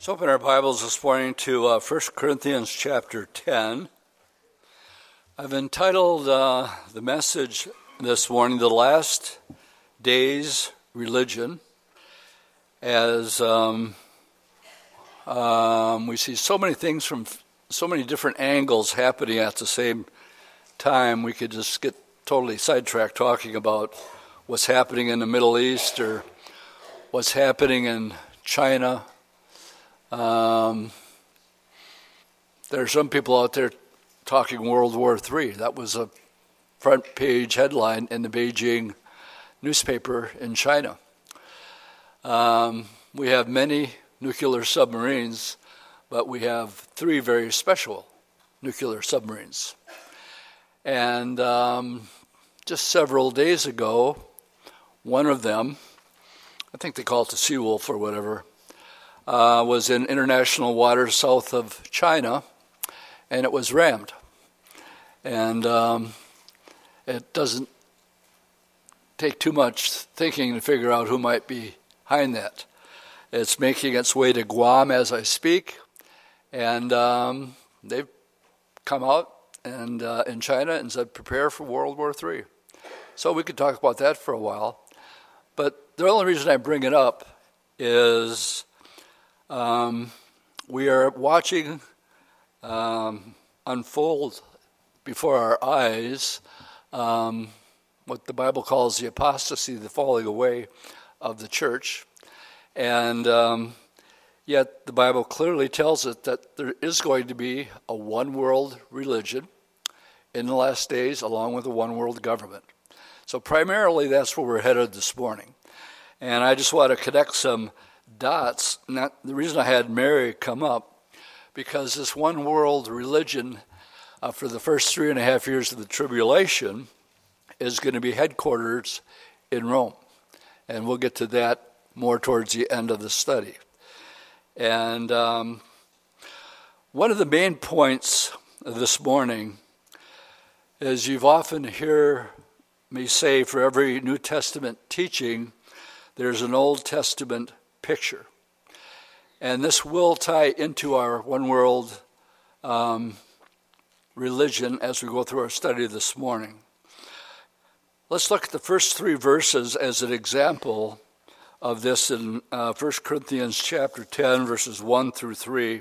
Let's open our Bibles this morning to uh, 1 Corinthians chapter 10. I've entitled uh, the message this morning, The Last Days Religion, as um, um, we see so many things from so many different angles happening at the same time. We could just get totally sidetracked talking about what's happening in the Middle East or what's happening in China um, there are some people out there talking World War III. That was a front page headline in the Beijing newspaper in China. Um, we have many nuclear submarines, but we have three very special nuclear submarines. And um, just several days ago, one of them, I think they call it the Seawolf or whatever, uh, was in international waters south of China, and it was rammed. And um, it doesn't take too much thinking to figure out who might be behind that. It's making its way to Guam as I speak, and um, they've come out and uh, in China and said prepare for World War III. So we could talk about that for a while, but the only reason I bring it up is um, we are watching um, unfold before our eyes um, what the Bible calls the apostasy, the falling away of the church. And um, yet the Bible clearly tells it that there is going to be a one world religion in the last days, along with a one world government. So, primarily, that's where we're headed this morning. And I just want to connect some dots. Not, the reason I had Mary come up, because this one world religion uh, for the first three and a half years of the tribulation is going to be headquarters in Rome. And we'll get to that more towards the end of the study. And um, one of the main points this morning is you've often hear me say for every New Testament teaching, there's an Old Testament picture. And this will tie into our one world um, religion as we go through our study this morning. Let's look at the first three verses as an example of this in uh, 1 Corinthians chapter 10, verses 1 through 3,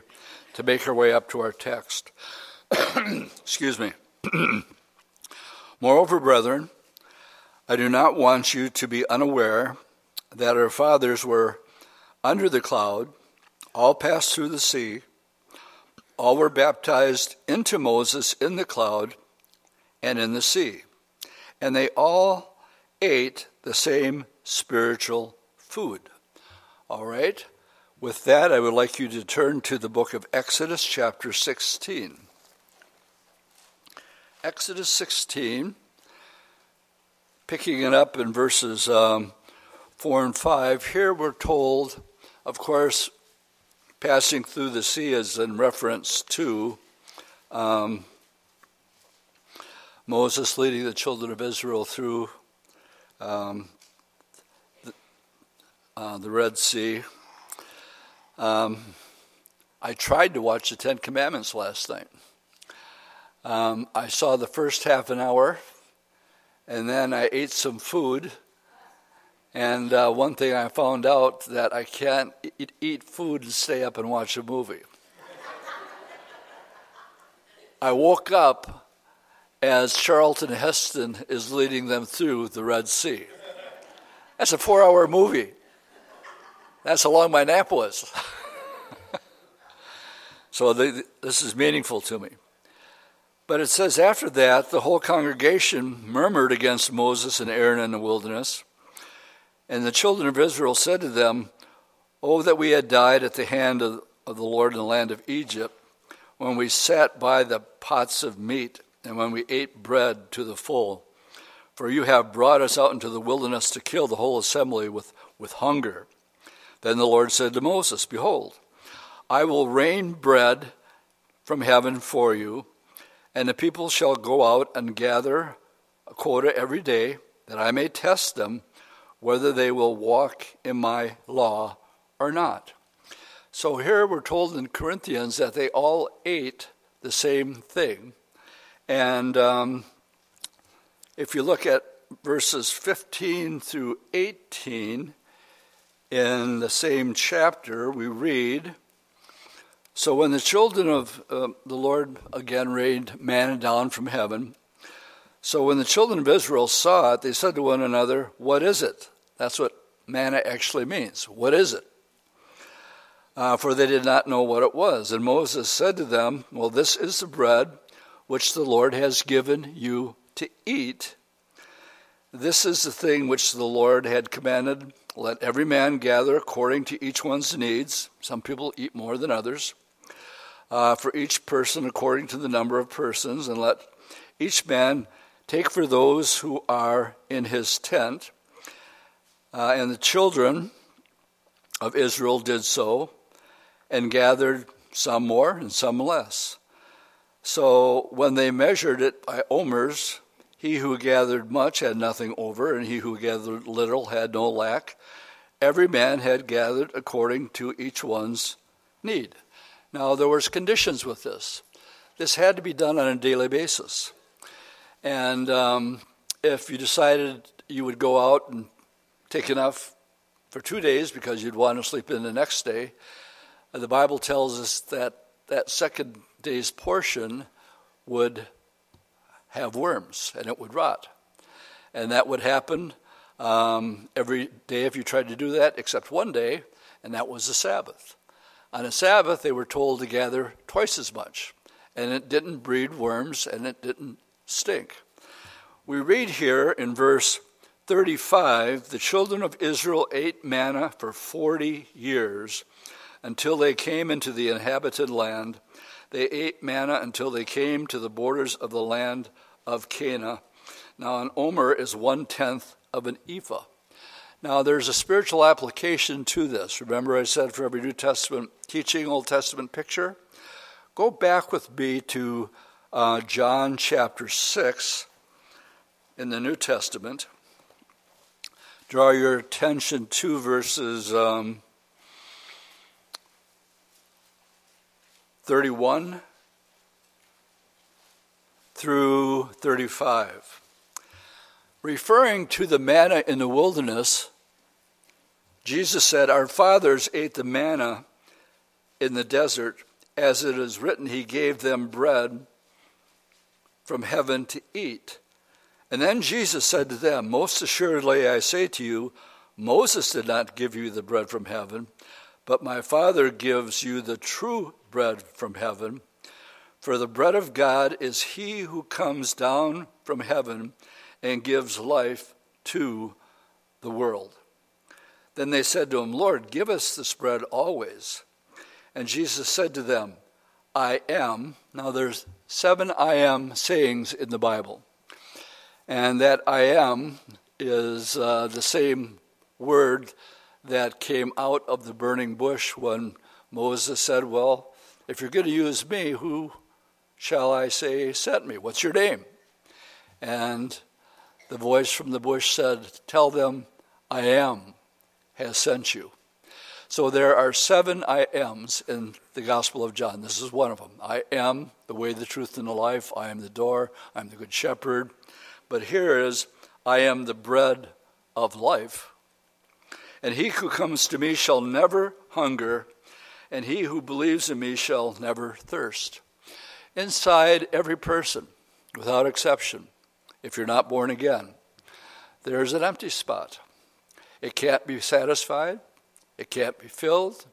to make our way up to our text. Excuse me. Moreover, brethren, I do not want you to be unaware that our fathers were under the cloud, all passed through the sea, all were baptized into Moses in the cloud and in the sea. And they all ate the same spiritual food. All right? With that, I would like you to turn to the book of Exodus, chapter 16. Exodus 16, picking it up in verses um, 4 and 5. Here we're told of course, passing through the sea is in reference to um, Moses leading the children of Israel through um, the, uh, the, Red Sea. Um, I tried to watch the Ten Commandments last night. Um, I saw the first half an hour, and then I ate some food and uh, one thing I found out that I can't eat, eat food and stay up and watch a movie. I woke up as Charlton Heston is leading them through the Red Sea. That's a four hour movie. That's how long my nap was. so the, this is meaningful to me. But it says after that, the whole congregation murmured against Moses and Aaron in the wilderness. And the children of Israel said to them, Oh, that we had died at the hand of, of the Lord in the land of Egypt, when we sat by the pots of meat, and when we ate bread to the full. For you have brought us out into the wilderness to kill the whole assembly with, with hunger. Then the Lord said to Moses, Behold, I will rain bread from heaven for you, and the people shall go out and gather a quota every day, that I may test them whether they will walk in my law or not. So here we're told in Corinthians that they all ate the same thing. And um, if you look at verses 15 through 18 in the same chapter, we read So when the children of uh, the Lord again rained manna down from heaven, so when the children of Israel saw it, they said to one another, What is it? That's what manna actually means. What is it? Uh, for they did not know what it was. And Moses said to them, Well, this is the bread which the Lord has given you to eat. This is the thing which the Lord had commanded. Let every man gather according to each one's needs. Some people eat more than others. Uh, for each person according to the number of persons, and let each man take for those who are in his tent. Uh, and the children of Israel did so and gathered some more and some less. So when they measured it by omers, he who gathered much had nothing over, and he who gathered little had no lack. Every man had gathered according to each one's need. Now there was conditions with this. This had to be done on a daily basis. And um, if you decided you would go out and take enough for two days because you'd want to sleep in the next day, the Bible tells us that that second day's portion would have worms and it would rot. And that would happen um, every day if you tried to do that, except one day, and that was the Sabbath. On a Sabbath, they were told to gather twice as much, and it didn't breed worms and it didn't stink. We read here in verse 35 the children of Israel ate manna for 40 years until they came into the inhabited land. They ate manna until they came to the borders of the land of Canaan. Now, an omer is one tenth of an ephah. Now, there's a spiritual application to this. Remember, I said for every New Testament teaching, Old Testament picture? Go back with me to uh, John chapter 6 in the New Testament. Draw your attention to verses um, 31 through 35. Referring to the manna in the wilderness, Jesus said, Our fathers ate the manna in the desert, as it is written, He gave them bread from heaven to eat. And then Jesus said to them, Most assuredly I say to you, Moses did not give you the bread from heaven, but my Father gives you the true bread from heaven. For the bread of God is he who comes down from heaven and gives life to the world. Then they said to him, Lord, give us this bread always. And Jesus said to them, I am. Now there's seven I am sayings in the Bible. And that I am is uh, the same word that came out of the burning bush when Moses said, Well, if you're going to use me, who shall I say sent me? What's your name? And the voice from the bush said, Tell them, I am has sent you. So there are seven I ams in the Gospel of John. This is one of them. I am the way, the truth, and the life. I am the door. I am the good shepherd. But here is, I am the bread of life. And he who comes to me shall never hunger, and he who believes in me shall never thirst. Inside every person, without exception, if you're not born again, there's an empty spot. It can't be satisfied, it can't be filled,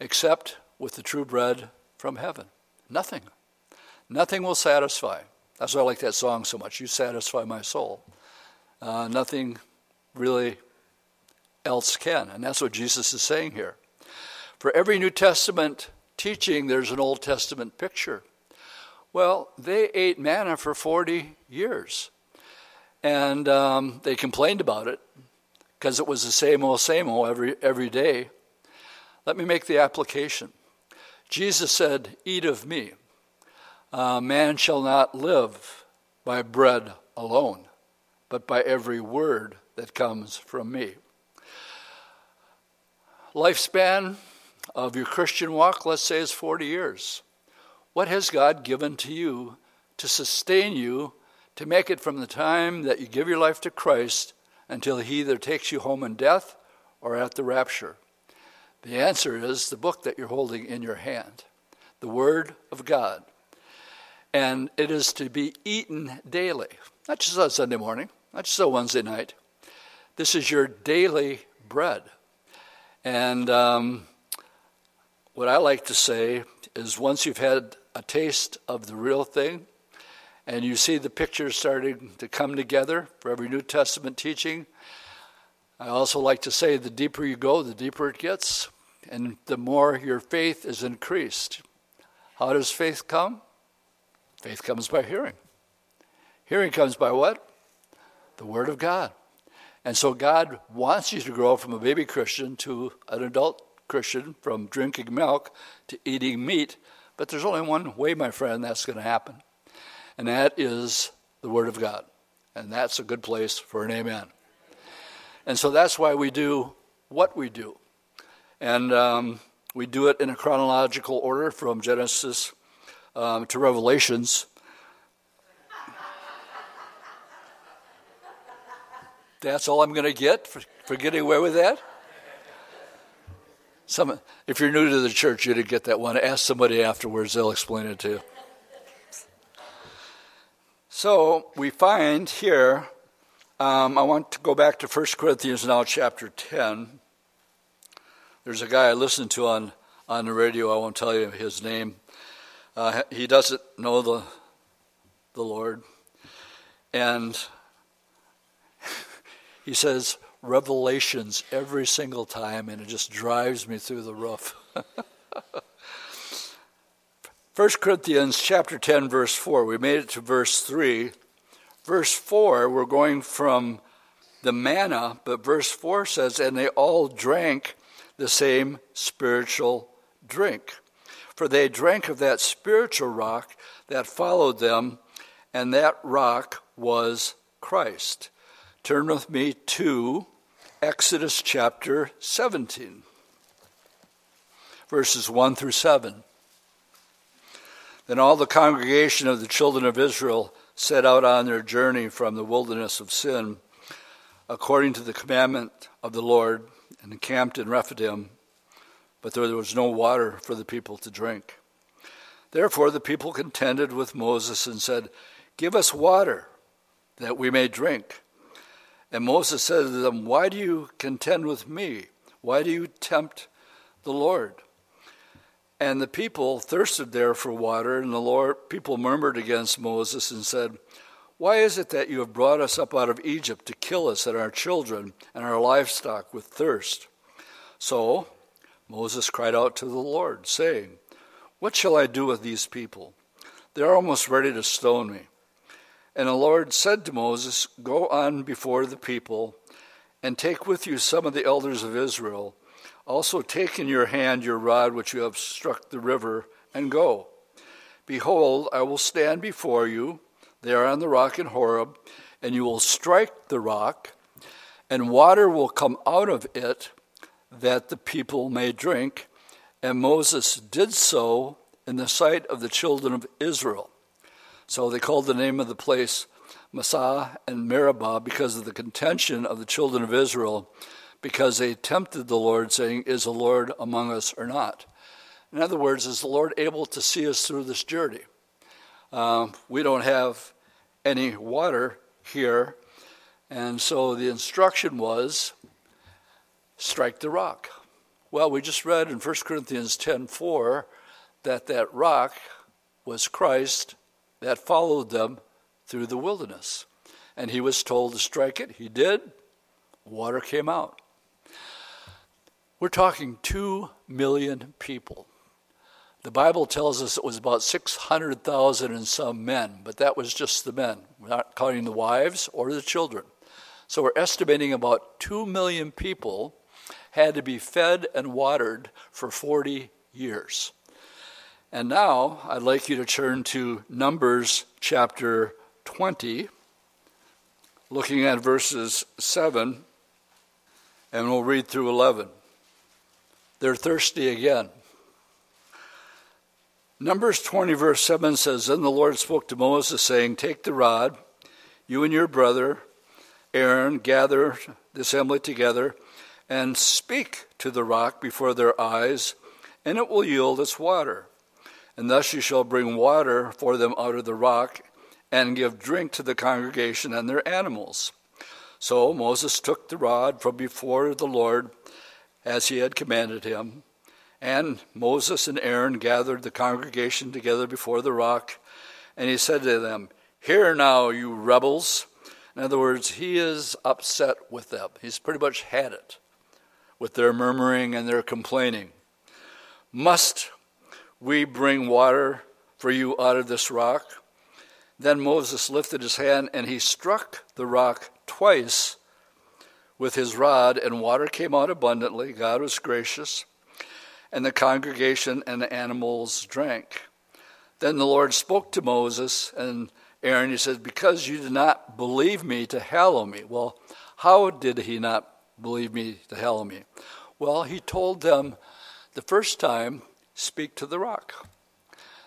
except with the true bread from heaven. Nothing. Nothing will satisfy. That's why I like that song so much. You satisfy my soul. Uh, nothing really else can. And that's what Jesus is saying here. For every New Testament teaching, there's an Old Testament picture. Well, they ate manna for 40 years. And um, they complained about it because it was the same old, same old every, every day. Let me make the application. Jesus said, Eat of me. Uh, man shall not live by bread alone, but by every word that comes from me. Lifespan of your Christian walk, let's say, is 40 years. What has God given to you to sustain you to make it from the time that you give your life to Christ until He either takes you home in death or at the rapture? The answer is the book that you're holding in your hand, the Word of God. And it is to be eaten daily, not just on Sunday morning, not just on Wednesday night. This is your daily bread. And um, what I like to say is once you've had a taste of the real thing, and you see the pictures starting to come together for every New Testament teaching, I also like to say the deeper you go, the deeper it gets, and the more your faith is increased. How does faith come? Faith comes by hearing. Hearing comes by what? The Word of God. And so God wants you to grow from a baby Christian to an adult Christian, from drinking milk to eating meat. But there's only one way, my friend, that's going to happen. And that is the Word of God. And that's a good place for an amen. And so that's why we do what we do. And um, we do it in a chronological order from Genesis um, to Revelations. That's all I'm going to get for, for getting away with that? Some, if you're new to the church, you didn't get that one. Ask somebody afterwards, they'll explain it to you. So we find here, um, I want to go back to 1 Corinthians now, chapter 10. There's a guy I listened to on, on the radio, I won't tell you his name. Uh, he doesn't know the, the Lord. And he says revelations every single time, and it just drives me through the roof. 1 Corinthians chapter 10, verse 4. We made it to verse 3. Verse 4, we're going from the manna, but verse 4 says, And they all drank the same spiritual drink. For they drank of that spiritual rock that followed them, and that rock was Christ. Turn with me to Exodus chapter 17, verses 1 through 7. Then all the congregation of the children of Israel set out on their journey from the wilderness of sin, according to the commandment of the Lord, and encamped in Rephidim, but there was no water for the people to drink. Therefore the people contended with Moses and said, Give us water that we may drink. And Moses said to them, Why do you contend with me? Why do you tempt the Lord? And the people thirsted there for water, and the Lord people murmured against Moses and said, Why is it that you have brought us up out of Egypt to kill us and our children and our livestock with thirst? So Moses cried out to the Lord, saying, What shall I do with these people? They are almost ready to stone me. And the Lord said to Moses, Go on before the people, and take with you some of the elders of Israel. Also take in your hand your rod which you have struck the river, and go. Behold, I will stand before you there on the rock in Horeb, and you will strike the rock, and water will come out of it that the people may drink. And Moses did so in the sight of the children of Israel. So they called the name of the place Massah and Meribah because of the contention of the children of Israel, because they tempted the Lord, saying, Is the Lord among us or not? In other words, is the Lord able to see us through this journey? Um, we don't have any water here, and so the instruction was strike the rock. Well, we just read in 1 Corinthians 10:4 that that rock was Christ that followed them through the wilderness. And he was told to strike it. He did. Water came out. We're talking 2 million people. The Bible tells us it was about 600,000 and some men, but that was just the men, not counting the wives or the children. So we're estimating about 2 million people had to be fed and watered for 40 years. And now I'd like you to turn to Numbers chapter 20, looking at verses 7, and we'll read through 11. They're thirsty again. Numbers 20, verse 7 says Then the Lord spoke to Moses, saying, Take the rod, you and your brother Aaron, gather the assembly together, and speak to the rock before their eyes, and it will yield its water. And thus you shall bring water for them out of the rock, and give drink to the congregation and their animals. So Moses took the rod from before the Lord, as he had commanded him. And Moses and Aaron gathered the congregation together before the rock, and he said to them, Hear now, you rebels. In other words, he is upset with them. He's pretty much had it with their murmuring and their complaining. Must we bring water for you out of this rock? Then Moses lifted his hand and he struck the rock twice with his rod, and water came out abundantly. God was gracious and the congregation and the animals drank. Then the Lord spoke to Moses and Aaron. He said, Because you did not believe me to hallow me. Well, how did he not believe me to hallow me? Well, he told them the first time, Speak to the rock.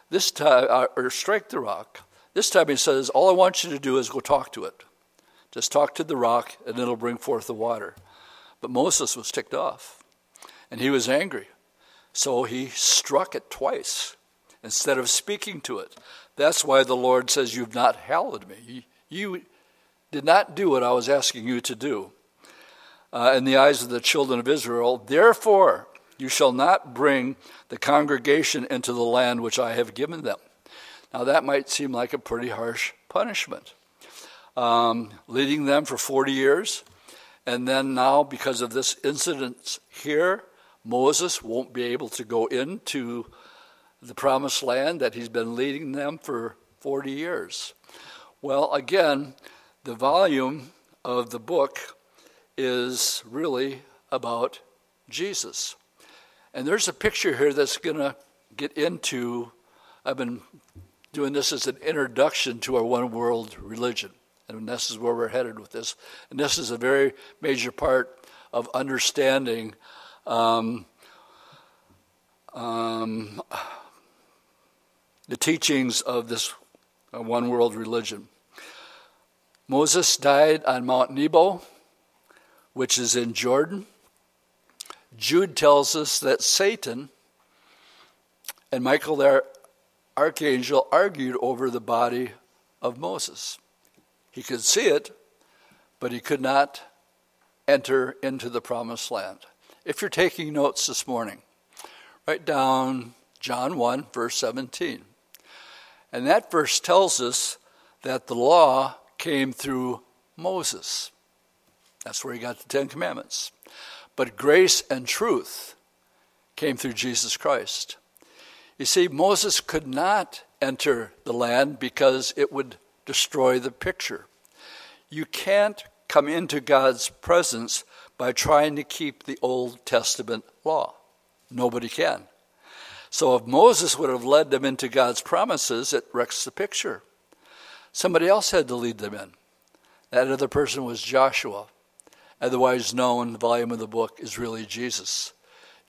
This time, uh, or strike the rock. This time he says, All I want you to do is go talk to it. Just talk to the rock, and it'll bring forth the water. But Moses was ticked off, and he was angry. So he struck it twice instead of speaking to it. That's why the Lord says, You've not hallowed me. You did not do what I was asking you to do. Uh, in the eyes of the children of Israel, therefore you shall not bring the congregation into the land which I have given them. Now that might seem like a pretty harsh punishment. Um, leading them for 40 years, and then now, because of this incident here, Moses won't be able to go into the promised land that he's been leading them for 40 years. Well, again, the volume of the book is really about Jesus. And there's a picture here that's going to get into, I've been doing this as an introduction to our one world religion. And this is where we're headed with this. And this is a very major part of understanding um, um, the teachings of this uh, one world religion. Moses died on Mount Nebo, which is in Jordan. Jude tells us that Satan and Michael, their archangel, argued over the body of Moses. He could see it, but he could not enter into the promised land. If you're taking notes this morning, write down John 1, verse 17. And that verse tells us that the law came through Moses. That's where he got the Ten Commandments. But grace and truth came through Jesus Christ. You see, Moses could not enter the land because it would destroy the picture. You can't come into God's presence by trying to keep the Old Testament law. Nobody can. So if Moses would have led them into God's promises, it wrecks the picture. Somebody else had to lead them in. That other person was Joshua. Otherwise known, the volume of the book is really Jesus.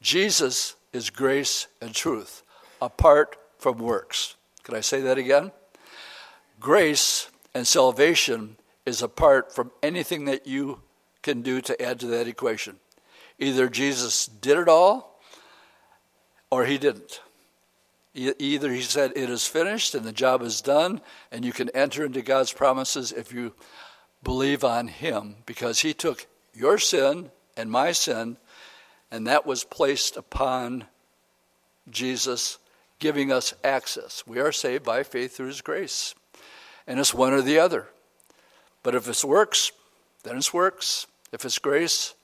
Jesus is grace and truth, apart from works. Can I say that again? Grace and salvation is apart from anything that you can do to add to that equation. Either Jesus did it all, or he didn't. Either he said, It is finished and the job is done, and you can enter into God's promises if you believe on him, because he took your sin and my sin, and that was placed upon Jesus, giving us access. We are saved by faith through his grace. And it's one or the other. But if it's works, then it's works. If it's grace,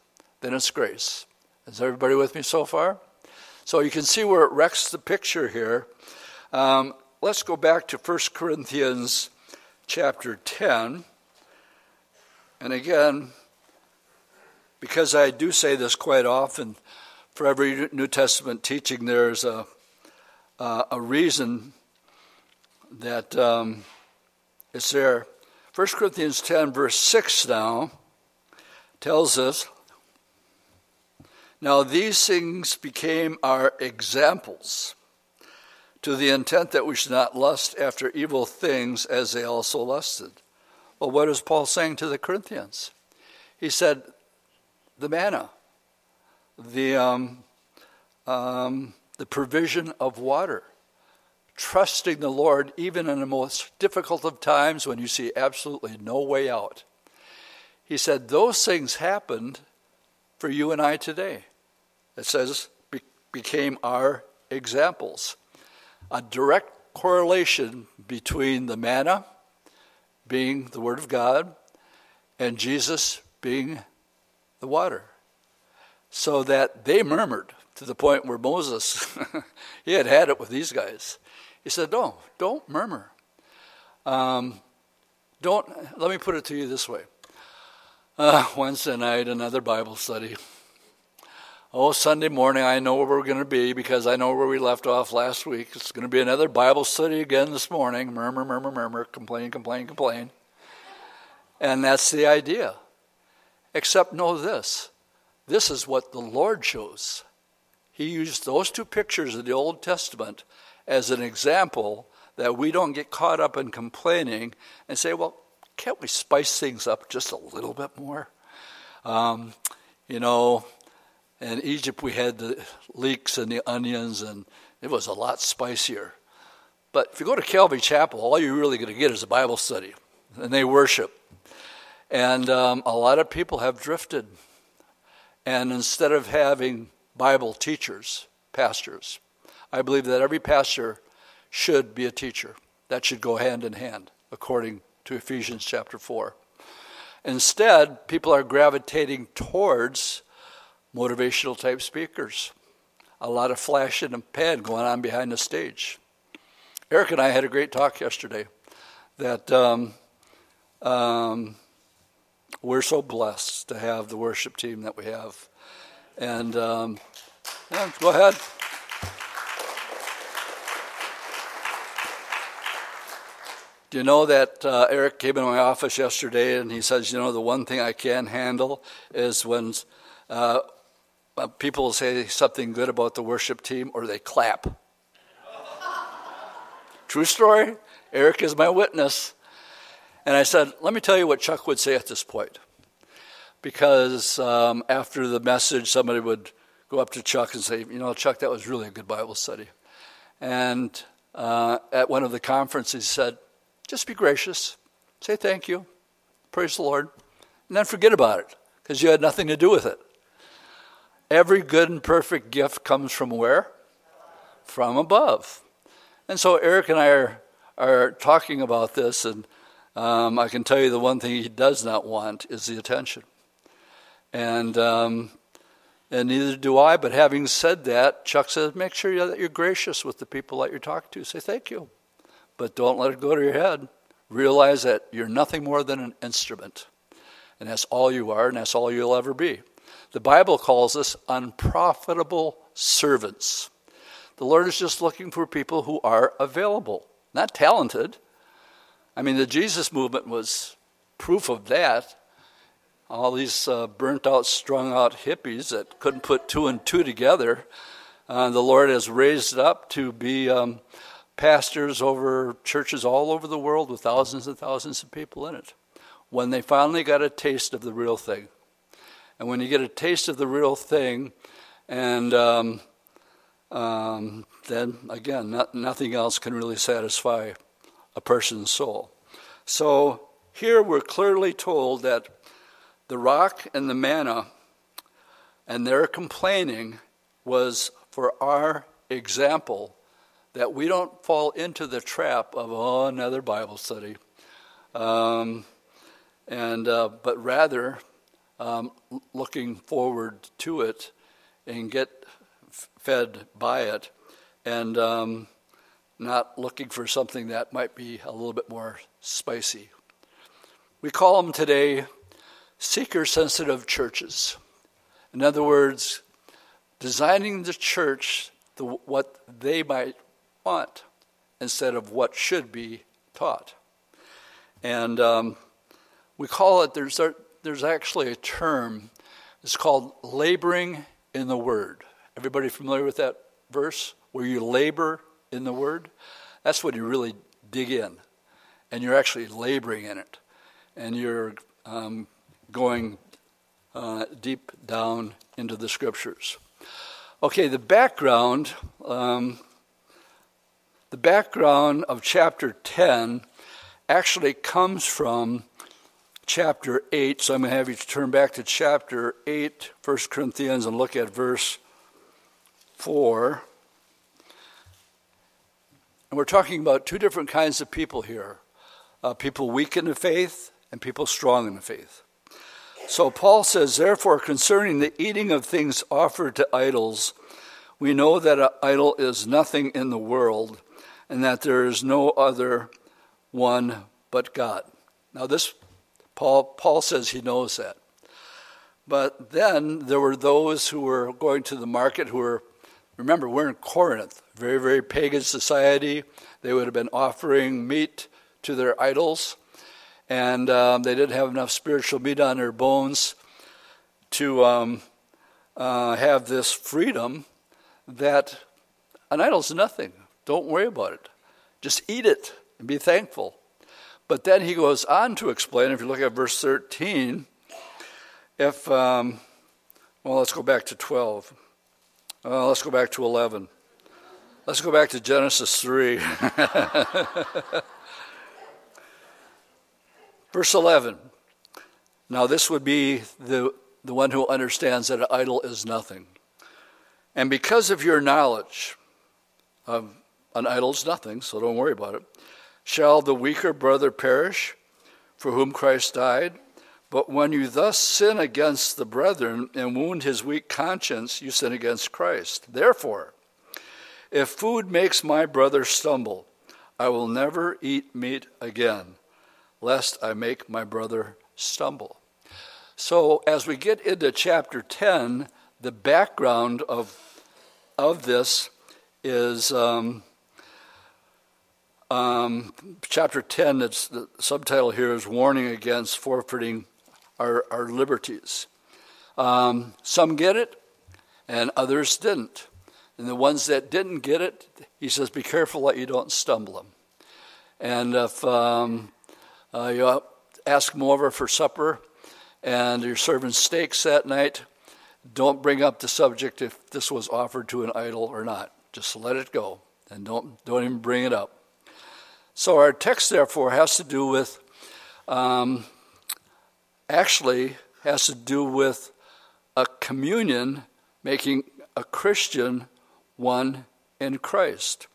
then it's grace. Is everybody with me so far? So you can see where it wrecks the picture here. Um, let's go back to 1 Corinthians chapter 10. And again, because I do say this quite often, for every New Testament teaching, there's a, uh, a reason that um, it's there. 1 Corinthians 10, verse 6 now, tells us Now these things became our examples, to the intent that we should not lust after evil things as they also lusted. Well, what is Paul saying to the Corinthians? He said, the manna, the, um, um, the provision of water, trusting the Lord even in the most difficult of times when you see absolutely no way out. He said, those things happened for you and I today. It says, be- became our examples. A direct correlation between the manna being the Word of God and Jesus being the water. So that they murmured to the point where Moses, he had had it with these guys. He said, No, don't murmur. Um, don't, let me put it to you this way. Uh, Wednesday night, another Bible study. Oh, Sunday morning, I know where we're going to be because I know where we left off last week. It's going to be another Bible study again this morning. Murmur, murmur, murmur, complain, complain, complain. And that's the idea. Except know this this is what the Lord chose. He used those two pictures of the Old Testament as an example that we don't get caught up in complaining and say, well, can't we spice things up just a little bit more? Um, you know, in Egypt, we had the leeks and the onions, and it was a lot spicier. But if you go to Calvary Chapel, all you're really going to get is a Bible study, and they worship. And um, a lot of people have drifted. And instead of having Bible teachers, pastors, I believe that every pastor should be a teacher. That should go hand in hand, according to Ephesians chapter 4. Instead, people are gravitating towards motivational type speakers. A lot of flashing and pan going on behind the stage. Eric and I had a great talk yesterday that um, um, we're so blessed to have the worship team that we have. And um, yeah, go ahead. Do you know that uh, Eric came in my office yesterday and he says, you know, the one thing I can handle is when uh, uh, people say something good about the worship team or they clap. True story. Eric is my witness. And I said, let me tell you what Chuck would say at this point. Because um, after the message, somebody would go up to Chuck and say, you know, Chuck, that was really a good Bible study. And uh, at one of the conferences, he said, just be gracious, say thank you, praise the Lord, and then forget about it because you had nothing to do with it. Every good and perfect gift comes from where? From above. And so Eric and I are, are talking about this, and um, I can tell you the one thing he does not want is the attention. And, um, and neither do I, but having said that, Chuck says, make sure that you're gracious with the people that you're talking to. Say thank you, but don't let it go to your head. Realize that you're nothing more than an instrument. And that's all you are, and that's all you'll ever be. The Bible calls us unprofitable servants. The Lord is just looking for people who are available, not talented. I mean, the Jesus movement was proof of that. All these uh, burnt out, strung out hippies that couldn't put two and two together. Uh, the Lord has raised up to be um, pastors over churches all over the world with thousands and thousands of people in it. When they finally got a taste of the real thing, and when you get a taste of the real thing, and um, um, then again, not, nothing else can really satisfy a person's soul. So here we're clearly told that the rock and the manna and their complaining was for our example that we don't fall into the trap of oh, another Bible study, um, and uh, but rather um, looking forward to it and get fed by it, and um, not looking for something that might be a little bit more spicy. We call them today seeker sensitive churches. In other words, designing the church the, what they might want instead of what should be taught. And um, we call it, there's, there's actually a term, it's called laboring in the Word. Everybody familiar with that verse? Where you labor in the Word? That's when you really dig in. And you're actually laboring in it. And you're um, going uh, deep down into the Scriptures. Okay, the background. Um, the background of chapter 10 actually comes from chapter 8. So I'm going to have you turn back to chapter 8, 1 Corinthians, and look at verse 4. And we're talking about two different kinds of people here uh, people weak in the faith and people strong in the faith. So Paul says, Therefore, concerning the eating of things offered to idols, we know that an idol is nothing in the world, and that there is no other one but God. Now, this Paul, Paul says he knows that. But then there were those who were going to the market who were, remember, we're in Corinth, very, very pagan society. They would have been offering meat to their idols, and um, they didn't have enough spiritual meat on their bones to um, uh, have this freedom that an idol's nothing. Don't worry about it. Just eat it and be thankful. But then he goes on to explain, if you look at verse 13, if, um, well, let's go back to 12. Uh, let's go back to 11. Let's go back to Genesis 3. Verse 11. Now, this would be the, the one who understands that an idol is nothing. And because of your knowledge, um, an idol is nothing, so don't worry about it. Shall the weaker brother perish for whom Christ died? But when you thus sin against the brethren and wound his weak conscience, you sin against Christ. Therefore, if food makes my brother stumble, I will never eat meat again, lest I make my brother stumble. So, as we get into chapter 10, the background of, of this is um, um, chapter 10, it's, the subtitle here is Warning Against Forfeiting Our, our Liberties. Um, some get it, and others didn't. And the ones that didn't get it, he says, be careful that you don't stumble them. And if um, uh, you ask them over for supper and you're serving steaks that night, don't bring up the subject if this was offered to an idol or not. Just let it go and don't, don't even bring it up. So our text, therefore, has to do with, um, actually, has to do with a communion making a Christian one in Christ.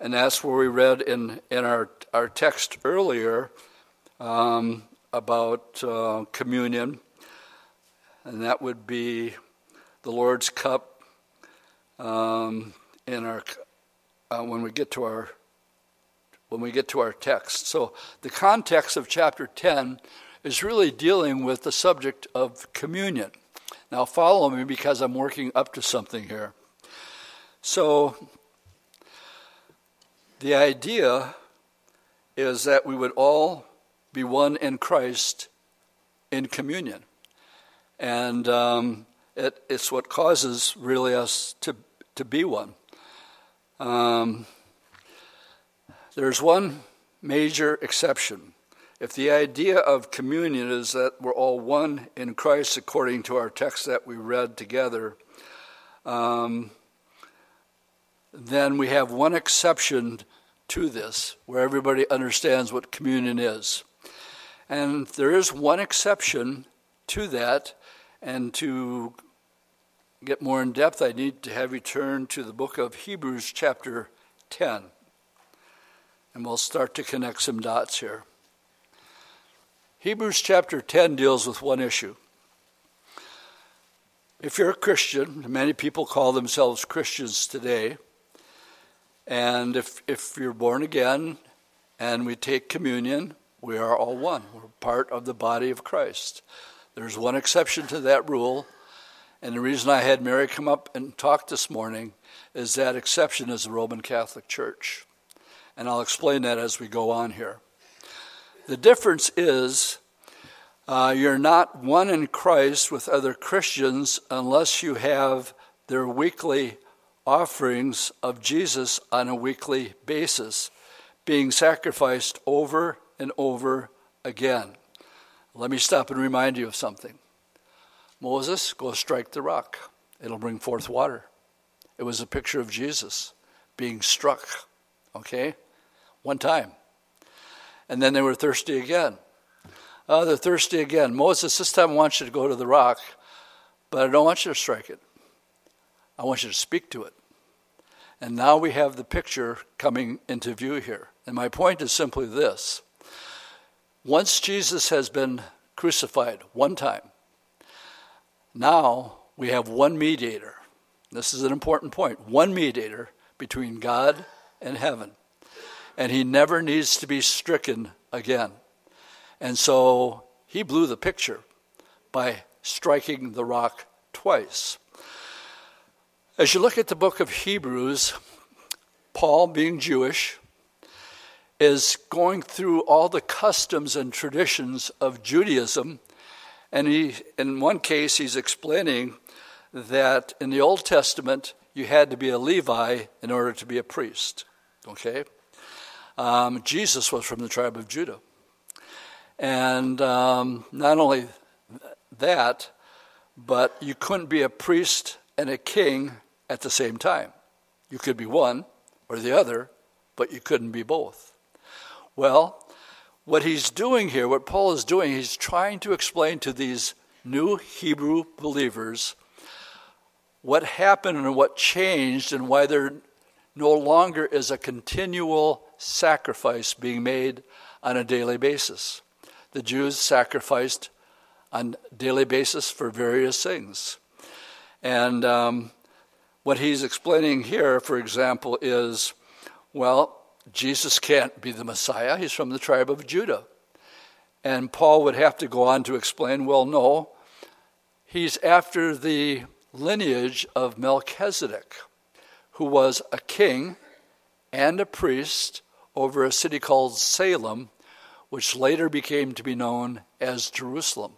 And that's where we read in, in our, our text earlier um, about uh, communion, and that would be the Lord's cup um, in our, uh, when we get to our when we get to our text. So, the context of chapter 10 is really dealing with the subject of communion. Now, follow me because I'm working up to something here. So, the idea is that we would all be one in Christ in communion. And um, it, it's what causes really us to, to be one. Um, there's one major exception. If the idea of communion is that we're all one in Christ, according to our text that we read together, um, then we have one exception to this, where everybody understands what communion is. And there is one exception to that, and to get more in depth, I need to have you turn to the book of Hebrews, chapter 10. And we'll start to connect some dots here. Hebrews chapter 10 deals with one issue. If you're a Christian, many people call themselves Christians today, and if, if you're born again and we take communion, we are all one. We're part of the body of Christ. There's one exception to that rule, and the reason I had Mary come up and talk this morning is that exception is the Roman Catholic Church and I'll explain that as we go on here. The difference is uh, you're not one in Christ with other Christians unless you have their weekly offerings of Jesus on a weekly basis, being sacrificed over and over again. Let me stop and remind you of something. Moses, go strike the rock, it'll bring forth water. It was a picture of Jesus being struck, okay? One time. And then they were thirsty again. Oh, they're thirsty again. Moses, this time I want you to go to the rock, but I don't want you to strike it. I want you to speak to it. And now we have the picture coming into view here. And my point is simply this once Jesus has been crucified one time, now we have one mediator. This is an important point one mediator between God and heaven. And he never needs to be stricken again. And so he blew the picture by striking the rock twice. As you look at the book of Hebrews, Paul, being Jewish, is going through all the customs and traditions of Judaism. And he, in one case, he's explaining that in the Old Testament, you had to be a Levi in order to be a priest. Okay? Um, Jesus was from the tribe of Judah. And um, not only that, but you couldn't be a priest and a king at the same time. You could be one or the other, but you couldn't be both. Well, what he's doing here, what Paul is doing, he's trying to explain to these new Hebrew believers what happened and what changed and why there no longer is a continual sacrifice being made on a daily basis. The Jews sacrificed on a daily basis for various things. And um, what he's explaining here, for example, is well, Jesus can't be the Messiah. He's from the tribe of Judah. And Paul would have to go on to explain well, no, he's after the lineage of Melchizedek, who was a king and a priest over a city called Salem, which later became to be known as Jerusalem.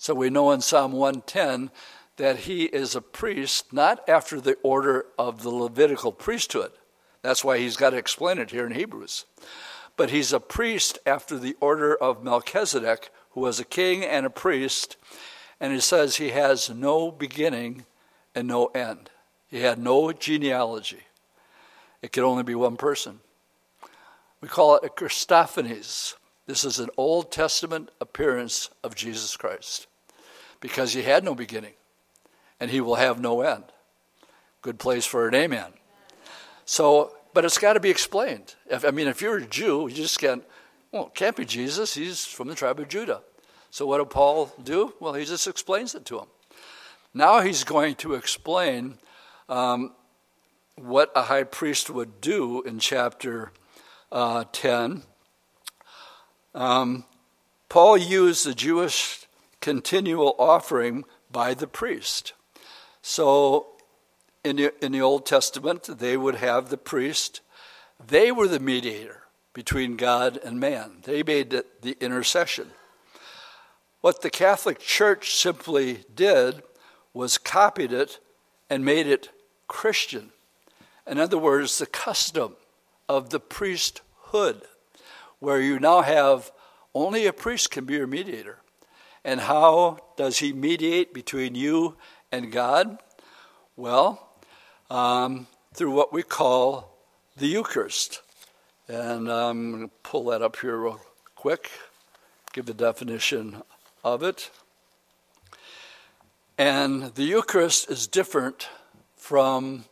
So we know in Psalm 110 that he is a priest not after the order of the Levitical priesthood that's why he's got to explain it here in Hebrews. But he's a priest after the order of Melchizedek, who was a king and a priest, and he says he has no beginning and no end. He had no genealogy. It could only be one person. We call it a Christophanies. This is an Old Testament appearance of Jesus Christ because he had no beginning and he will have no end. Good place for an amen. So, but it's got to be explained. If, I mean, if you're a Jew, you just can't, well, it can't be Jesus. He's from the tribe of Judah. So, what did Paul do? Well, he just explains it to him. Now he's going to explain um, what a high priest would do in chapter uh, 10. Um, Paul used the Jewish continual offering by the priest. So in the, in the Old Testament, they would have the priest. They were the mediator between God and man, they made the, the intercession. What the Catholic Church simply did was copied it and made it Christian. In other words, the custom of the priesthood, where you now have only a priest can be your mediator. And how does he mediate between you and God? Well, um, through what we call the Eucharist. And I'm going to pull that up here real quick, give the definition of it. And the Eucharist is different from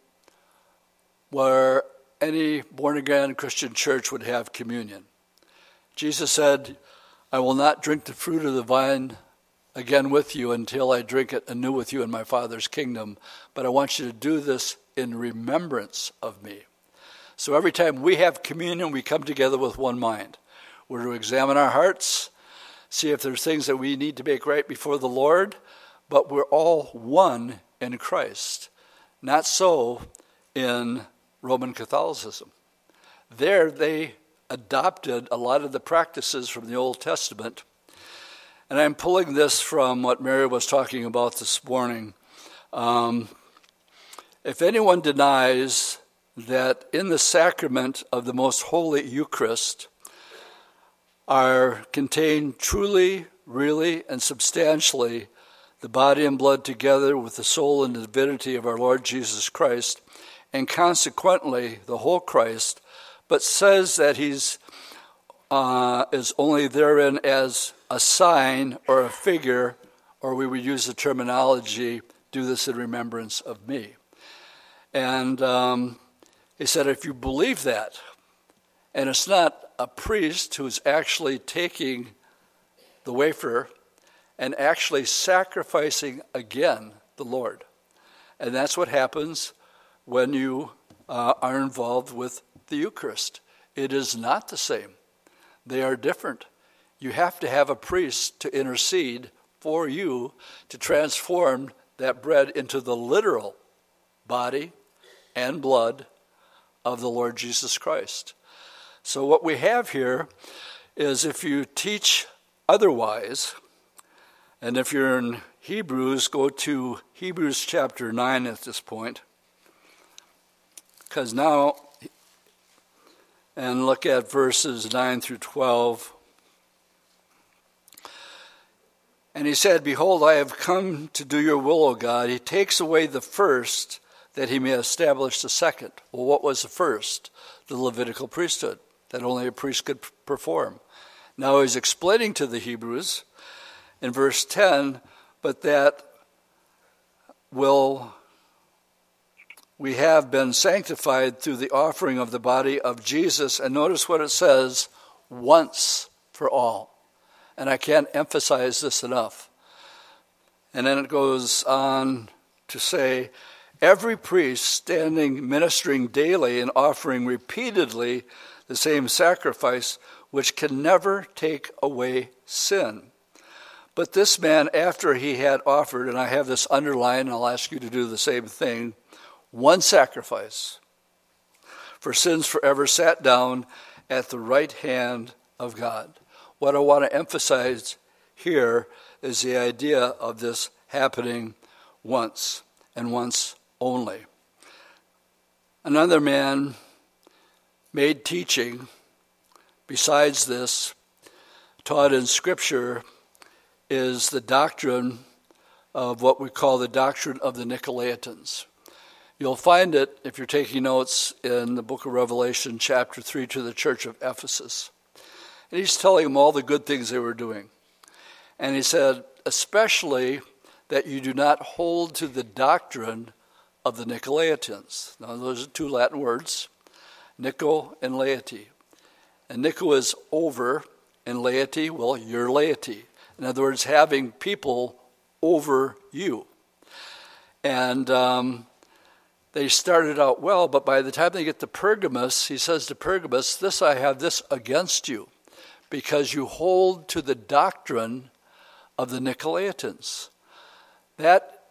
where any born again Christian church would have communion. Jesus said, I will not drink the fruit of the vine again with you until I drink it anew with you in my Father's kingdom. But I want you to do this in remembrance of me. So every time we have communion, we come together with one mind. We're to examine our hearts, see if there's things that we need to make right before the Lord, but we're all one in Christ. Not so in Roman Catholicism. There, they adopted a lot of the practices from the Old Testament. And I'm pulling this from what Mary was talking about this morning. Um, If anyone denies that in the sacrament of the most holy Eucharist are contained truly, really, and substantially the body and blood together with the soul and divinity of our Lord Jesus Christ, and consequently the whole Christ, but says that he's uh, is only therein as a sign or a figure, or we would use the terminology, do this in remembrance of me. And um, he said, if you believe that, and it's not a priest who's actually taking the wafer and actually sacrificing again the Lord. And that's what happens when you uh, are involved with the Eucharist. It is not the same, they are different. You have to have a priest to intercede for you to transform that bread into the literal body and blood of the Lord Jesus Christ. So, what we have here is if you teach otherwise, and if you're in Hebrews, go to Hebrews chapter 9 at this point, because now, and look at verses 9 through 12. And he said, Behold, I have come to do your will, O God. He takes away the first that he may establish the second. Well, what was the first? The Levitical priesthood that only a priest could perform. Now he's explaining to the Hebrews in verse 10, but that will we have been sanctified through the offering of the body of Jesus. And notice what it says once for all. And I can't emphasize this enough. And then it goes on to say, every priest standing ministering daily and offering repeatedly the same sacrifice, which can never take away sin. But this man, after he had offered, and I have this underlined, I'll ask you to do the same thing one sacrifice for sins forever, sat down at the right hand of God. What I want to emphasize here is the idea of this happening once and once only. Another man made teaching, besides this, taught in Scripture, is the doctrine of what we call the doctrine of the Nicolaitans. You'll find it, if you're taking notes, in the book of Revelation, chapter 3, to the church of Ephesus. And he's telling them all the good things they were doing. And he said, especially that you do not hold to the doctrine of the Nicolaitans. Now, those are two Latin words. Nico and laity. And Nico is over, and laity, well, your laity. In other words, having people over you. And um, they started out well, but by the time they get to Pergamos, he says to Pergamos, This I have this against you, because you hold to the doctrine of the Nicolaitans. That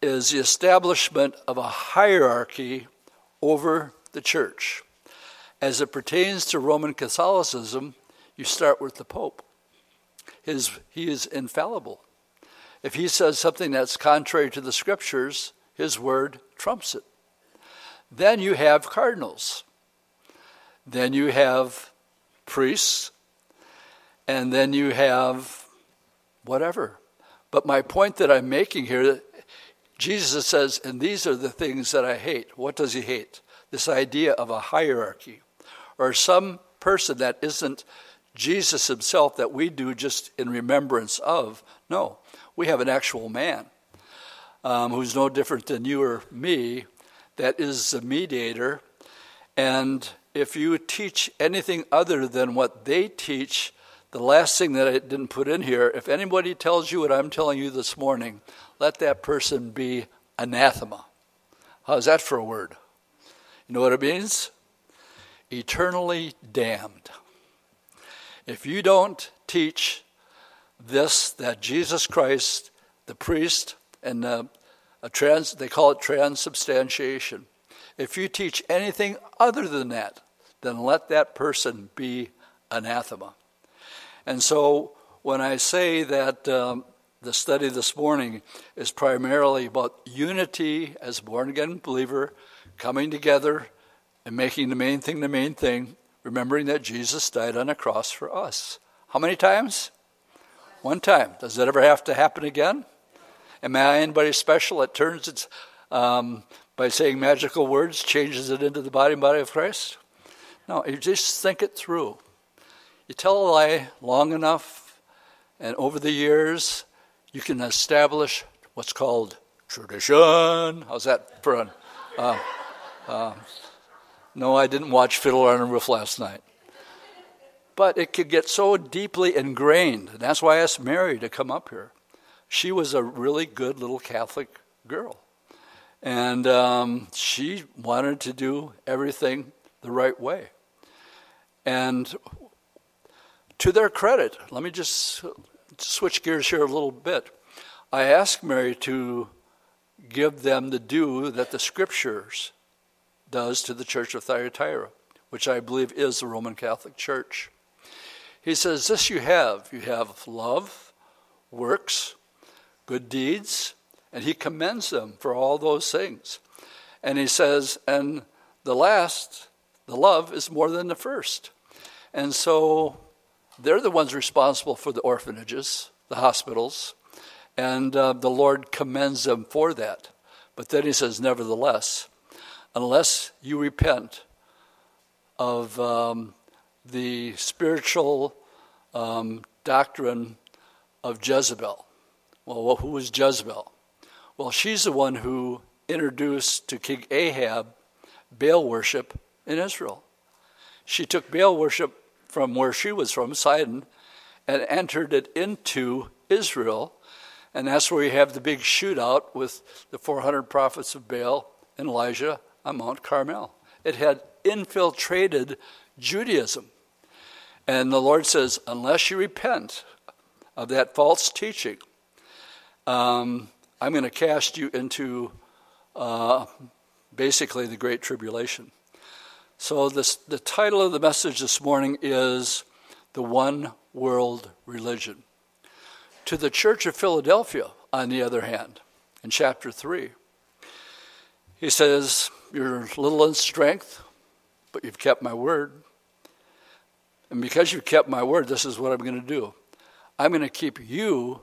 is the establishment of a hierarchy over the church. As it pertains to Roman Catholicism, you start with the Pope. His, he is infallible. If he says something that's contrary to the scriptures, his word trumps it. Then you have cardinals. Then you have priests. And then you have whatever. But my point that I'm making here, Jesus says, and these are the things that I hate. What does he hate? This idea of a hierarchy or some person that isn't Jesus himself that we do just in remembrance of. No, we have an actual man um, who's no different than you or me that is the mediator. And if you teach anything other than what they teach, the last thing that I didn't put in here, if anybody tells you what I'm telling you this morning, let that person be anathema. How's that for a word? You know what it means? eternally damned. If you don't teach this, that Jesus Christ, the priest, and the, a trans, they call it transubstantiation. If you teach anything other than that, then let that person be anathema. And so when I say that um, the study this morning is primarily about unity as born again believer, coming together and making the main thing the main thing, remembering that Jesus died on a cross for us. How many times? One time. Does that ever have to happen again? Am I anybody special? It turns its, um, by saying magical words, changes it into the body and body of Christ? No, you just think it through. You tell a lie long enough, and over the years, you can establish what's called tradition. How's that for an? Uh, uh, no, I didn't watch Fiddler on the Roof last night. But it could get so deeply ingrained, and that's why I asked Mary to come up here. She was a really good little Catholic girl. And um, she wanted to do everything the right way. And to their credit, let me just switch gears here a little bit. I asked Mary to give them the due that the scriptures does to the church of Thyatira, which I believe is the Roman Catholic Church. He says, This you have. You have love, works, good deeds, and he commends them for all those things. And he says, And the last, the love, is more than the first. And so they're the ones responsible for the orphanages, the hospitals, and uh, the Lord commends them for that. But then he says, Nevertheless, unless you repent of um, the spiritual um, doctrine of Jezebel. Well, who was Jezebel? Well, she's the one who introduced to King Ahab Baal worship in Israel. She took Baal worship from where she was from, Sidon, and entered it into Israel. And that's where you have the big shootout with the 400 prophets of Baal and Elijah on Mount Carmel. It had infiltrated Judaism. And the Lord says, unless you repent of that false teaching, um, I'm going to cast you into uh, basically the Great Tribulation. So, this, the title of the message this morning is The One World Religion. To the Church of Philadelphia, on the other hand, in chapter 3, he says, You're little in strength, but you've kept my word. And because you've kept my word, this is what I'm going to do I'm going to keep you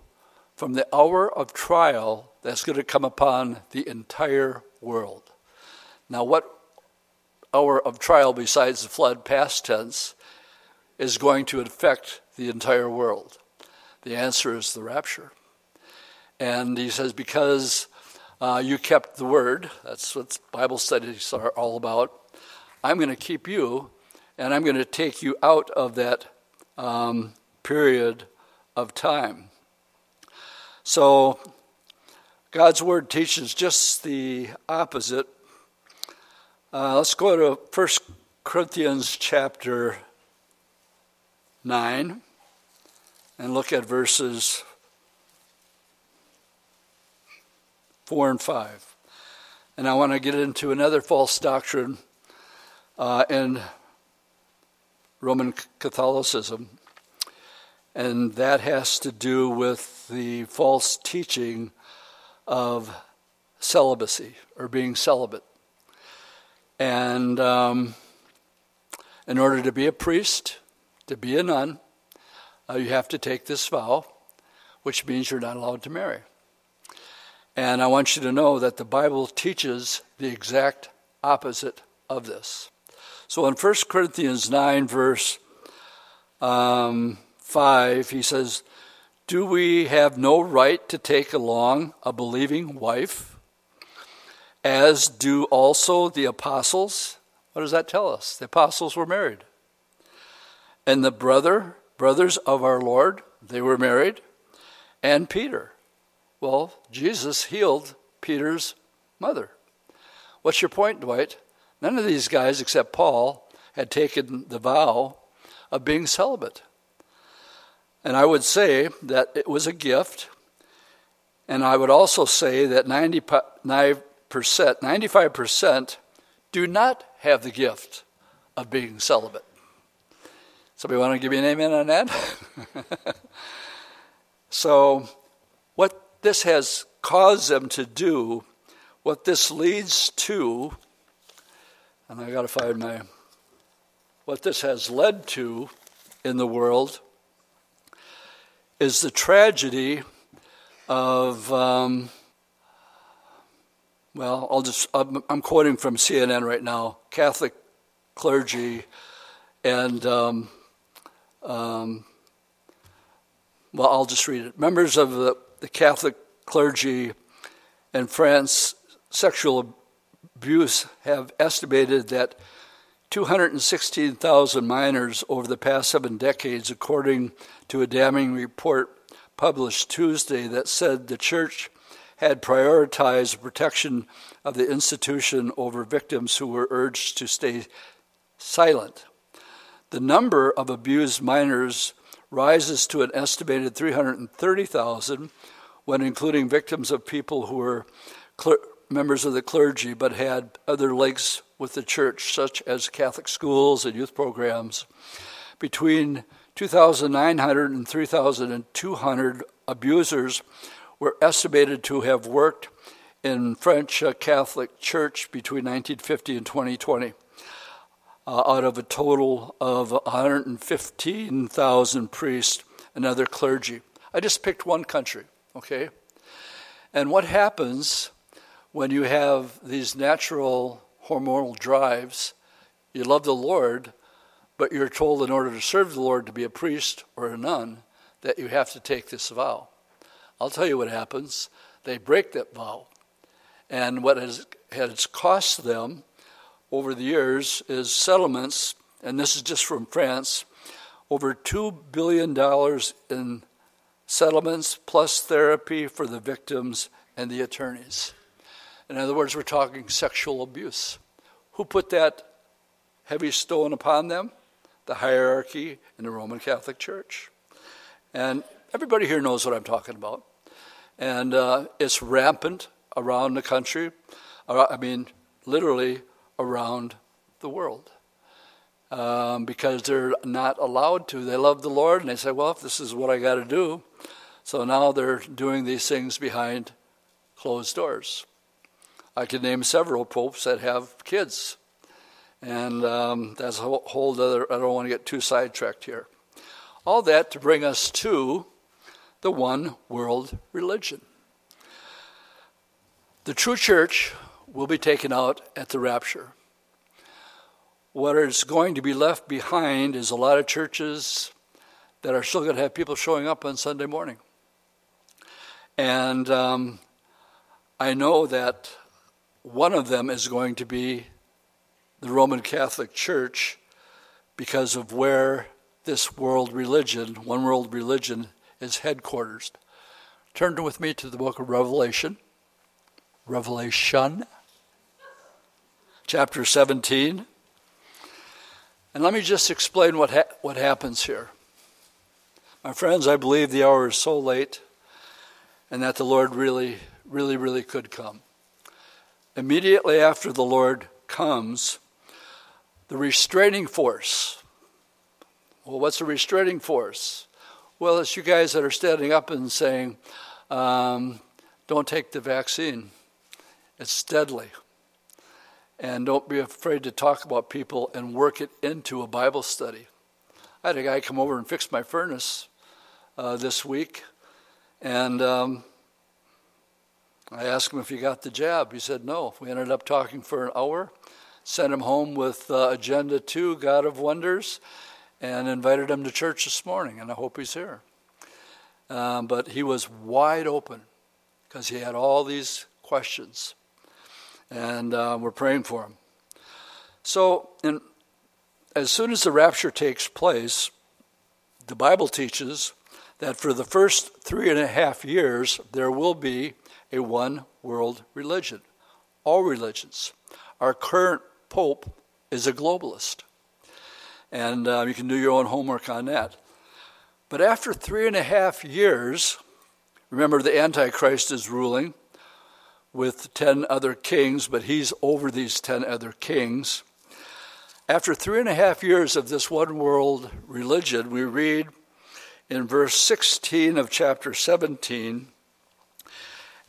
from the hour of trial that's going to come upon the entire world. Now, what hour of trial besides the flood, past tense, is going to affect the entire world? The answer is the rapture. And he says, because uh, you kept the word, that's what Bible studies are all about, I'm going to keep you and I'm going to take you out of that um, period of time. So, God's Word teaches just the opposite. Uh, let's go to 1 Corinthians chapter 9 and look at verses 4 and 5. And I want to get into another false doctrine uh, in Roman Catholicism, and that has to do with the false teaching of celibacy or being celibate. And um, in order to be a priest, to be a nun, uh, you have to take this vow, which means you're not allowed to marry. And I want you to know that the Bible teaches the exact opposite of this. So in 1 Corinthians 9, verse um, 5, he says, Do we have no right to take along a believing wife, as do also the apostles? What does that tell us? The apostles were married. And the brother, brothers of our Lord, they were married. And Peter. Well, Jesus healed Peter's mother. What's your point, Dwight? None of these guys, except Paul, had taken the vow of being celibate. And I would say that it was a gift. And I would also say that 95%, 95% do not have the gift of being celibate. Somebody want to give me an amen on that? so, this has caused them to do, what this leads to, and I got to find my, what this has led to in the world is the tragedy of, um, well, I'll just, I'm, I'm, quoting from CNN right now Catholic clergy and, um, um, well, I'll just read it. Members of the, the Catholic clergy in France, sexual abuse have estimated that 216,000 minors over the past seven decades, according to a damning report published Tuesday that said the church had prioritized protection of the institution over victims who were urged to stay silent. The number of abused minors rises to an estimated 330,000 when including victims of people who were members of the clergy but had other links with the church, such as Catholic schools and youth programs. Between 2,900 and 3,200 abusers were estimated to have worked in French Catholic Church between 1950 and 2020, uh, out of a total of 115,000 priests and other clergy. I just picked one country, okay? And what happens when you have these natural hormonal drives, you love the Lord, but you're told in order to serve the Lord to be a priest or a nun that you have to take this vow. I'll tell you what happens. They break that vow. And what has, has cost them over the years is settlements, and this is just from France, over $2 billion in settlements plus therapy for the victims and the attorneys. In other words, we're talking sexual abuse. Who put that heavy stone upon them? The hierarchy in the Roman Catholic Church. And everybody here knows what I'm talking about. And uh, it's rampant around the country. Uh, I mean, literally around the world. Um, because they're not allowed to. They love the Lord and they say, well, if this is what I got to do. So now they're doing these things behind closed doors. I could name several popes that have kids. And um, that's a whole other, I don't want to get too sidetracked here. All that to bring us to the one world religion. The true church will be taken out at the rapture. What is going to be left behind is a lot of churches that are still going to have people showing up on Sunday morning. And um, I know that one of them is going to be the Roman Catholic Church because of where this world religion, one world religion, is headquartered. Turn with me to the book of Revelation. Revelation, chapter 17. And let me just explain what, ha- what happens here. My friends, I believe the hour is so late and that the Lord really, really, really could come. Immediately after the Lord comes, the restraining force. Well, what's a restraining force? Well, it's you guys that are standing up and saying, um, don't take the vaccine, it's deadly. And don't be afraid to talk about people and work it into a Bible study. I had a guy come over and fix my furnace uh, this week, and um, I asked him if he got the jab. He said no. We ended up talking for an hour, sent him home with uh, Agenda 2, God of Wonders, and invited him to church this morning, and I hope he's here. Um, but he was wide open because he had all these questions, and uh, we're praying for him. So, in, as soon as the rapture takes place, the Bible teaches that for the first three and a half years, there will be a one world religion. All religions. Our current pope is a globalist. And uh, you can do your own homework on that. But after three and a half years, remember the Antichrist is ruling with 10 other kings, but he's over these 10 other kings. After three and a half years of this one world religion, we read in verse 16 of chapter 17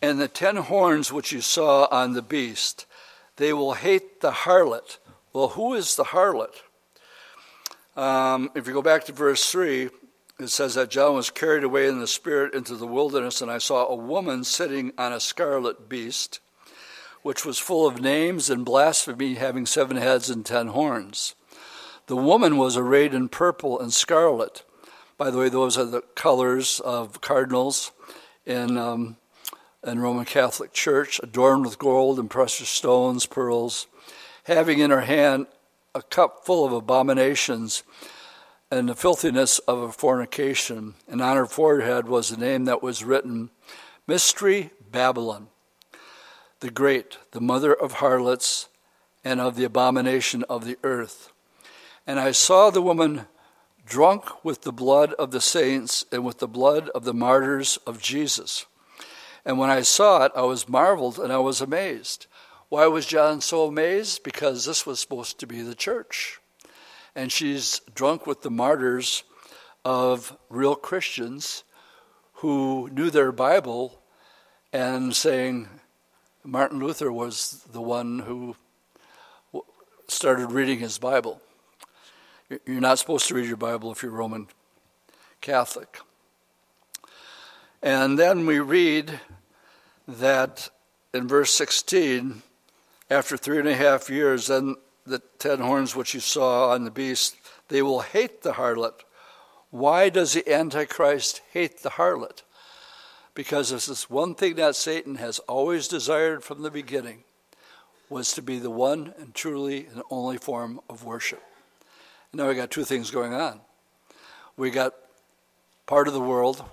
And the ten horns which you saw on the beast, they will hate the harlot. Well, who is the harlot? Um, if you go back to verse 3, it says that John was carried away in the Spirit into the wilderness, and I saw a woman sitting on a scarlet beast, which was full of names and blasphemy, having seven heads and ten horns. The woman was arrayed in purple and scarlet. By the way, those are the colors of cardinals in, um, in Roman Catholic Church, adorned with gold and precious stones, pearls, having in her hand a cup full of abominations and the filthiness of fornication. And on her forehead was the name that was written Mystery Babylon, the Great, the mother of harlots and of the abomination of the earth. And I saw the woman drunk with the blood of the saints and with the blood of the martyrs of Jesus. And when I saw it, I was marveled and I was amazed. Why was John so amazed? Because this was supposed to be the church and she's drunk with the martyrs of real Christians who knew their Bible and saying Martin Luther was the one who started reading his Bible. You're not supposed to read your Bible if you're Roman Catholic. And then we read that in verse 16, after three and a half years, then the ten horns which you saw on the beast, they will hate the harlot. Why does the Antichrist hate the harlot? Because this is one thing that Satan has always desired from the beginning was to be the one and truly and only form of worship. now we got two things going on. We got part of the world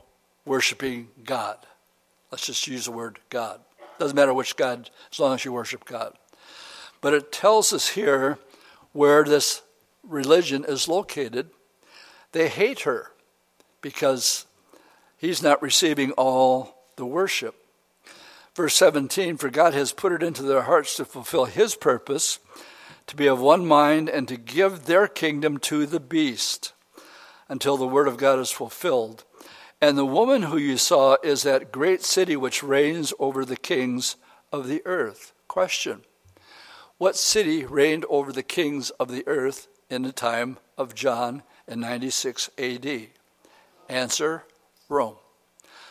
worshiping God. Let's just use the word God. Doesn't matter which God, as long as you worship God. But it tells us here where this religion is located. They hate her because he's not receiving all the worship. Verse 17 For God has put it into their hearts to fulfill his purpose, to be of one mind, and to give their kingdom to the beast until the word of God is fulfilled. And the woman who you saw is that great city which reigns over the kings of the earth. Question what city reigned over the kings of the earth in the time of John in 96 AD? Answer Rome.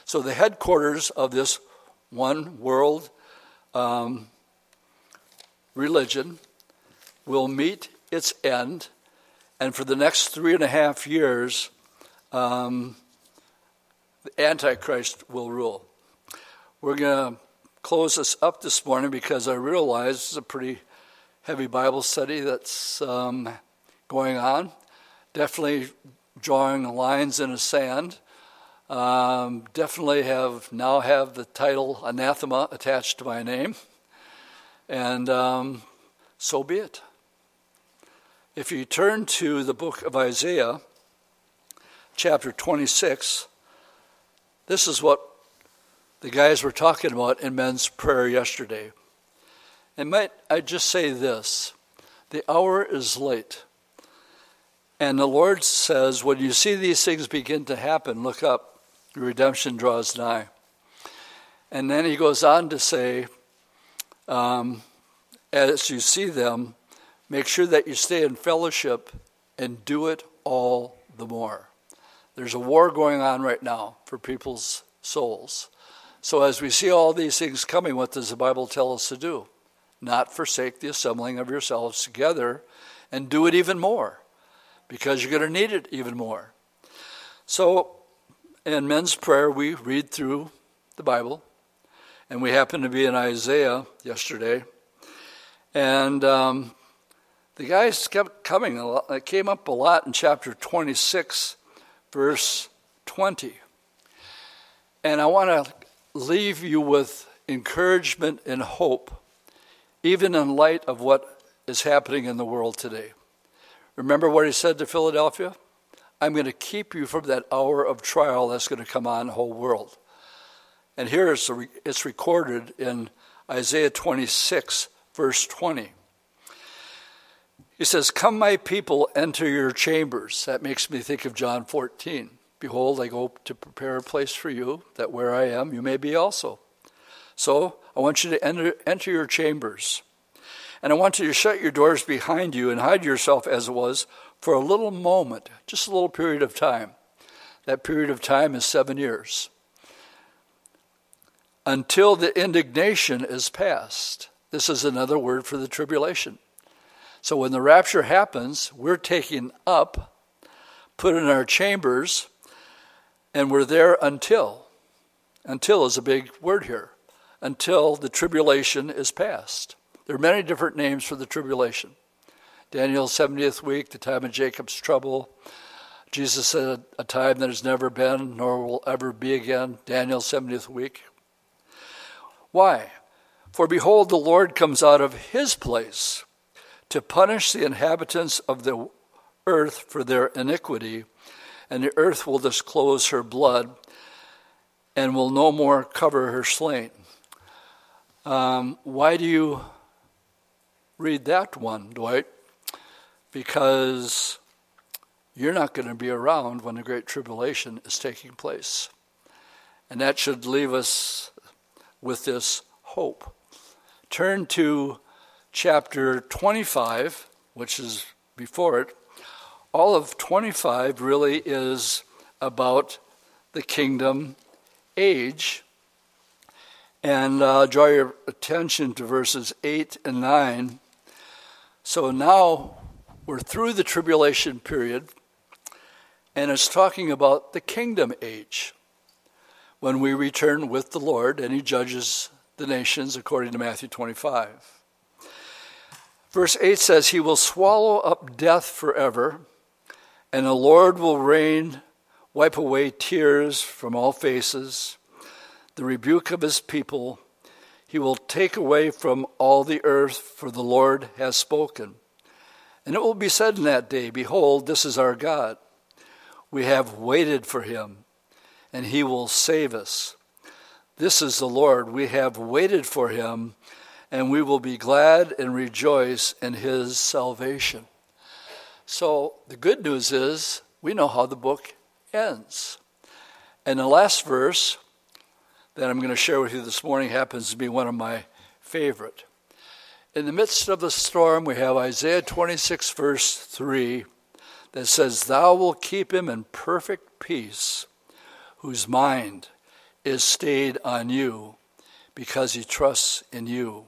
So the headquarters of this one world um, religion will meet its end, and for the next three and a half years, um, the Antichrist will rule. We're going to close this up this morning because I realize it's a pretty heavy Bible study that's um, going on. Definitely drawing lines in the sand. Um, definitely have now have the title anathema attached to my name, and um, so be it. If you turn to the book of Isaiah, chapter 26, this is what the guys were talking about in men's prayer yesterday. And might I just say this the hour is late. And the Lord says, when you see these things begin to happen, look up. Redemption draws nigh. And then he goes on to say, um, as you see them, make sure that you stay in fellowship and do it all the more. There's a war going on right now for people's souls. So as we see all these things coming, what does the Bible tell us to do? Not forsake the assembling of yourselves together, and do it even more, because you're going to need it even more. So, in men's prayer, we read through the Bible, and we happened to be in Isaiah yesterday, and um, the guys kept coming. It came up a lot in chapter 26, verse 20. And I want to leave you with encouragement and hope even in light of what is happening in the world today. Remember what he said to Philadelphia? I'm going to keep you from that hour of trial that's going to come on the whole world. And here it's, recorded in Isaiah 26, verse 20. He says, Come, my people, enter your chambers. That makes me think of John 14. Behold, I go to prepare a place for you, that where I am, you may be also. So I want you to enter, enter your chambers. And I want you to shut your doors behind you and hide yourself as it was for a little moment, just a little period of time. That period of time is seven years. Until the indignation is past. This is another word for the tribulation. So when the rapture happens, we're taken up, put in our chambers, and we're there until. Until is a big word here. Until the tribulation is past. There are many different names for the tribulation. Daniel's 70th week, the time of Jacob's trouble. Jesus said, a time that has never been nor will ever be again. Daniel's 70th week. Why? For behold, the Lord comes out of his place to punish the inhabitants of the earth for their iniquity, and the earth will disclose her blood and will no more cover her slain. Um, why do you read that one, Dwight? Because you're not going to be around when the Great Tribulation is taking place. And that should leave us with this hope. Turn to chapter 25, which is before it, all of 25 really is about the kingdom age. And uh, draw your attention to verses 8 and 9. So now we're through the tribulation period, and it's talking about the kingdom age when we return with the Lord and He judges the nations according to Matthew 25. Verse 8 says, He will swallow up death forever, and the Lord will reign, wipe away tears from all faces, the rebuke of his people. He will take away from all the earth, for the Lord has spoken. And it will be said in that day, Behold, this is our God. We have waited for him, and he will save us. This is the Lord. We have waited for him and we will be glad and rejoice in his salvation. So the good news is we know how the book ends. And the last verse that I'm going to share with you this morning happens to be one of my favorite. In the midst of the storm, we have Isaiah 26, verse 3, that says, Thou wilt keep him in perfect peace, whose mind is stayed on you, because he trusts in you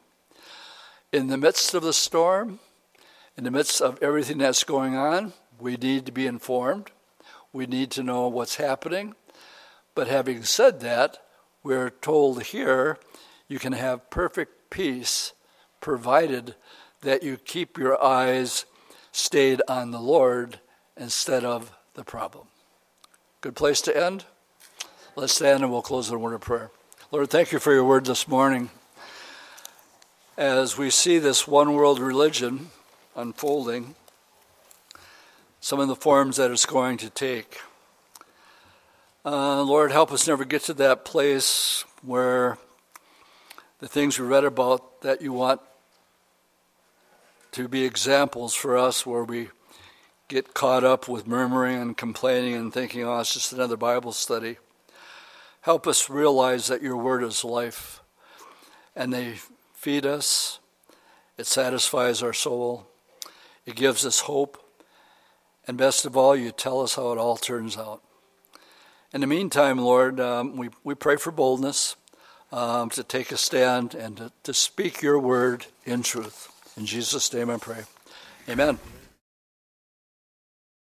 in the midst of the storm, in the midst of everything that's going on, we need to be informed. We need to know what's happening. But having said that, we're told here you can have perfect peace provided that you keep your eyes stayed on the Lord instead of the problem. Good place to end? Let's stand and we'll close in a word of prayer. Lord, thank you for your word this morning as we see this one world religion unfolding, some of the forms that it's going to take. Uh, Lord, help us never get to that place where the things we read about that you want to be examples for us, where we get caught up with murmuring and complaining and thinking, oh, it's just another Bible study. Help us realize that your word is life and they feed us, it satisfies our soul, it gives us hope, and best of all, you tell us how it all turns out. In the meantime, Lord, um, we, we pray for boldness um, to take a stand and to, to speak your word in truth. In Jesus' name I pray. Amen.